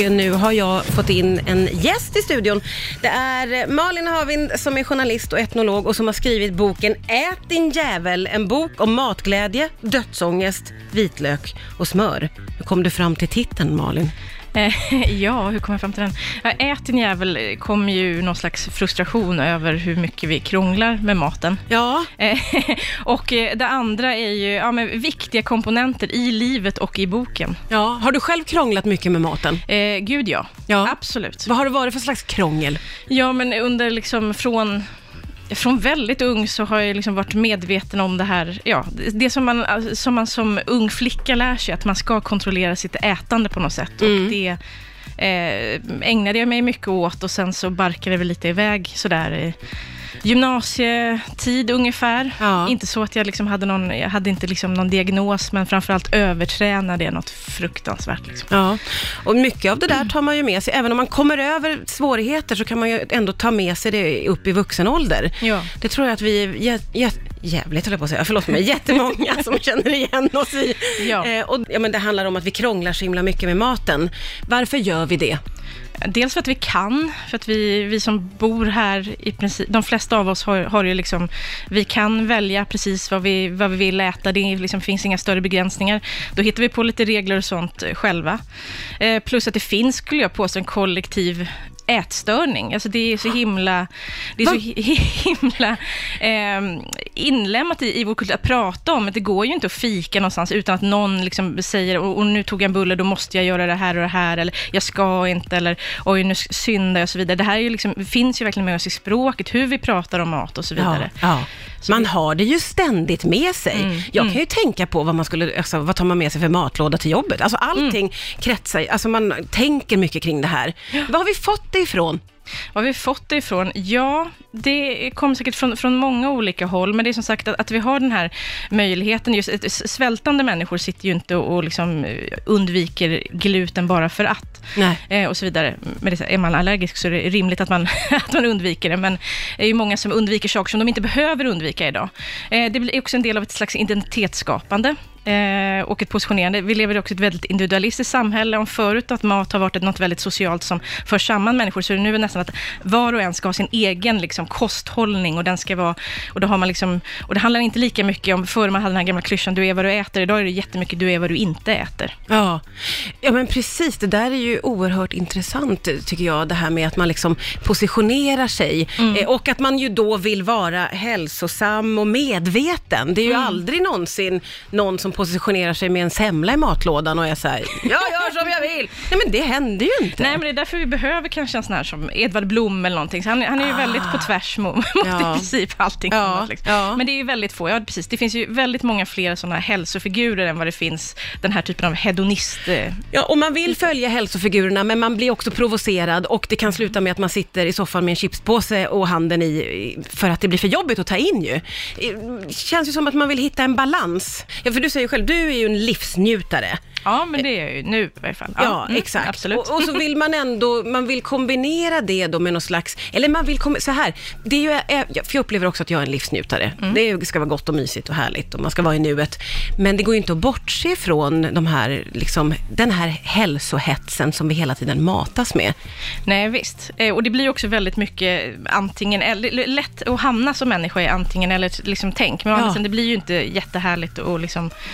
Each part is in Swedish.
Nu har jag fått in en gäst i studion. Det är Malin Havind som är journalist och etnolog och som har skrivit boken Ät din jävel, en bok om matglädje, dödsångest, vitlök och smör. Hur kom du fram till titeln Malin? Eh, ja, hur kom jag fram till den? Ja, Ät din jävel kom ju någon slags frustration över hur mycket vi krånglar med maten. Ja, Eh, och eh, det andra är ju ja, men viktiga komponenter i livet och i boken. ja. Har du själv krånglat mycket med maten? Eh, gud ja, Ja. absolut. Vad har det varit för slags krångel? Ja, men under liksom från från väldigt ung så har jag liksom varit medveten om det här, ja, det som man, som man som ung flicka lär sig, att man ska kontrollera sitt ätande på något sätt. Mm. Och det eh, ägnade jag mig mycket åt och sen så barkade väl lite iväg sådär i gymnasietid ungefär. Ja. Inte så att jag liksom hade någon, jag hade inte liksom någon diagnos, men framförallt övertränade jag något fruktansvärt. Liksom. Ja, och mycket av det där tar man ju med sig. Även om man kommer över svårigheter så kan man ju ändå ta med sig det upp i vuxen ålder. Ja. Det tror jag att vi är jä- jä- jävligt, höll jag på att säga, förlåt mig, jättemånga som känner igen oss i. Ja. Eh, och, ja, men det handlar om att vi krånglar så himla mycket med maten. Varför gör vi det? Dels för att vi kan, för att vi, vi som bor här, i princip, de flesta av oss har, har ju liksom, vi kan välja precis vad vi, vad vi vill äta, det liksom, finns inga större begränsningar. Då hittar vi på lite regler och sånt eh, själva. Eh, plus att det finns, skulle jag påstå, en kollektiv ätstörning. Alltså det är så himla, det är så hi- himla eh, inlämnat i, i vår kultur att prata om, att det går ju inte att fika någonstans utan att någon liksom säger, och, och nu tog jag en bulle, då måste jag göra det här och det här, eller jag ska inte, eller oj, nu syndar jag och så vidare. Det här är ju liksom, finns ju verkligen med oss i språket, hur vi pratar om mat och så vidare. Ja, man har det ju ständigt med sig. Mm, Jag kan ju tänka på vad man skulle, alltså, vad tar man med sig för matlåda till jobbet? Alltså allting kretsar, alltså man tänker mycket kring det här. Var har vi fått det ifrån? Var vi fått det ifrån? Ja, det kommer säkert från, från många olika håll, men det är som sagt att, att vi har den här möjligheten. Just, s- svältande människor sitter ju inte och, och liksom eh, undviker gluten bara för att. Eh, och så vidare. Men det, är man allergisk så är det rimligt att man, att man undviker det, men det är ju många som undviker saker som de inte behöver undvika idag. Eh, det blir också en del av ett slags identitetsskapande. Eh, och ett positionerande. Vi lever också i ett väldigt individualistiskt samhälle. Om förut att mat har varit något väldigt socialt som för samman människor, så är det nu nästan att var och en ska ha sin egen liksom, kosthållning och den ska vara, och då har man liksom, och det handlar inte lika mycket om, förr man hade den här gamla klyschan, du är vad du äter, idag är det jättemycket, du är vad du inte äter. Ja. ja, men precis. Det där är ju oerhört intressant, tycker jag, det här med att man liksom positionerar sig eh, och att man ju då vill vara hälsosam och medveten. Det är ju aldrig någonsin någon som positionerar sig med en semla i matlådan och är så här, jag gör som jag vill. Nej, men det händer ju inte. Nej, men det är därför vi behöver kanske en sån här som Edvard Blom eller någonting. Så han, han är ju väldigt på tvärs mot, mot Ja. i princip allting. Ja, annat, liksom. ja. Men det är ju väldigt få, ja precis. Det finns ju väldigt många fler sådana hälsofigurer än vad det finns den här typen av hedonist... eh, Ja, och man vill följa hälsofigurerna, men man blir också provocerad och det kan sluta med att man sitter i soffan med en chipspåse och handen i, i- för att det blir för jobbigt att ta in ju. Det känns ju som att man vill hitta en balans. Ja, för du säger ju själv, du är ju en livsnjutare. Ja, men det är jag ju nu i varje fall. Ja, mm, exakt. Absolut. Och, och så vill man ändå, man vill kombinera det då med någon slags, eller man vill, så här, det är ju, eh, för jag upplever också att jag är en livsnjutare. Mm. Det ska vara gott och mysigt och härligt och man ska vara i nuet. Men det går ju inte att bortse ifrån de här, liksom, den här hälsohetsen som vi hela tiden matas med. Nej, visst. Eh, Och det blir också väldigt mycket antingen eller. Lätt att hamna som människa i antingen eller liksom tänk. Men Ja. det blir ju inte jättehärligt att liksom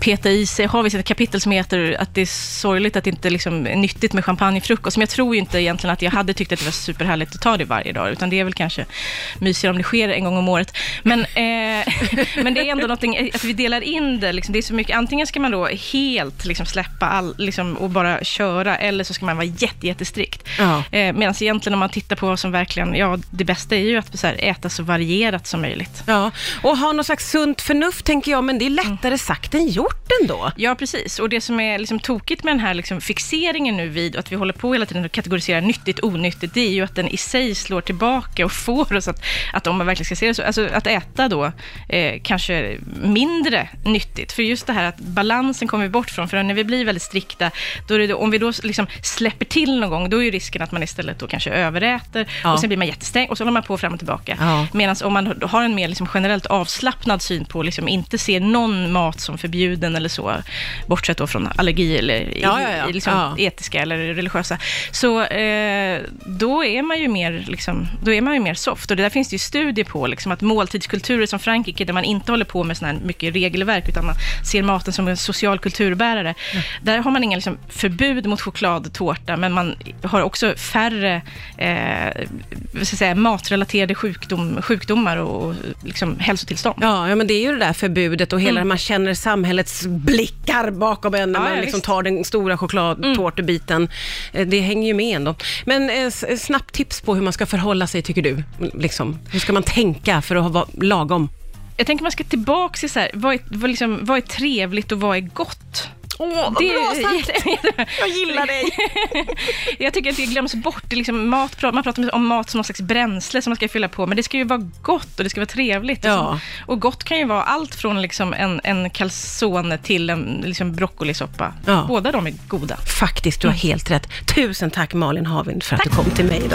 peta i sig. Har vi ett kapitel som heter att det är sorgligt att det inte liksom är nyttigt med champagnefrukost. Men jag tror inte egentligen att jag hade tyckt att det var superhärligt att ta det varje dag. Utan det är väl kanske mysigare om det sker en gång om året. Men, eh, men det är ändå någonting, att vi delar in det. Liksom, det är så mycket, antingen ska man då helt liksom släppa all, liksom, och bara köra. Eller så ska man vara jätte, jättestrikt. Ja. Eh, Medan egentligen om man tittar på vad som verkligen, ja det bästa är ju att så här, äta så varierat som möjligt. Ja, och ha något slags sunt förnuft tänker jag, men det är lättare sagt än gjort ändå. Ja, precis. Och det som är liksom tokigt med den här liksom fixeringen nu vid att vi håller på hela tiden att kategorisera nyttigt onyttigt, det är ju att den i sig slår tillbaka och får oss att, att om man verkligen ska se det så, alltså att äta då eh, kanske mindre nyttigt. För just det här att balansen kommer vi bort från, för när vi blir väldigt strikta, då är det då, om vi då liksom släpper till någon gång, då är ju risken att man istället då kanske överäter Ja. och sen blir man jättestängd och så håller man på fram och tillbaka. Ja. Medan om man har en mer liksom generellt avslappnad syn på, liksom inte ser någon mat som förbjuden eller så, bortsett då från allergi eller Ja, ja, ja. liksom etiska eller religiösa. Så eh, då är man ju mer, liksom, då är man ju mer soft. Och det där finns det ju studier på, liksom, att måltidskulturer som Frankrike, där man inte håller på med såna här mycket regelverk, utan man ser maten som en social kulturbärare. Där har man inga liksom, förbud mot chokladtårta, men man har också färre eh, jag säga, matrelaterade sjukdom, sjukdomar och liksom, hälsotillstånd. Ja, ja, men det är ju det där förbudet och hela, man känner samhällets blickar bakom en när Ja, man ja, liksom visst. tar den stora chokladtårtebiten. Eh, Det hänger ju med ändå. Men eh, s- snabbt tips på hur man ska förhålla sig, tycker du? Liksom, hur ska man tänka för att vara lagom? Jag tänker man ska tillbaka till så här, vad är, vad, liksom, vad är trevligt och vad är gott? Åh, Det är- Jag gillar dig! Jag tycker att det glöms bort. Det liksom mat, man pratar om mat som någon slags bränsle som man ska fylla på, men det ska ju vara gott och det ska vara trevligt. Och, Ja. så. och gott kan ju vara allt från liksom en, en calzone till en liksom broccolisoppa. Ja. Båda de är goda. Faktiskt, du har helt rätt. Tusen tack Malin Havind för att du kom till mig idag.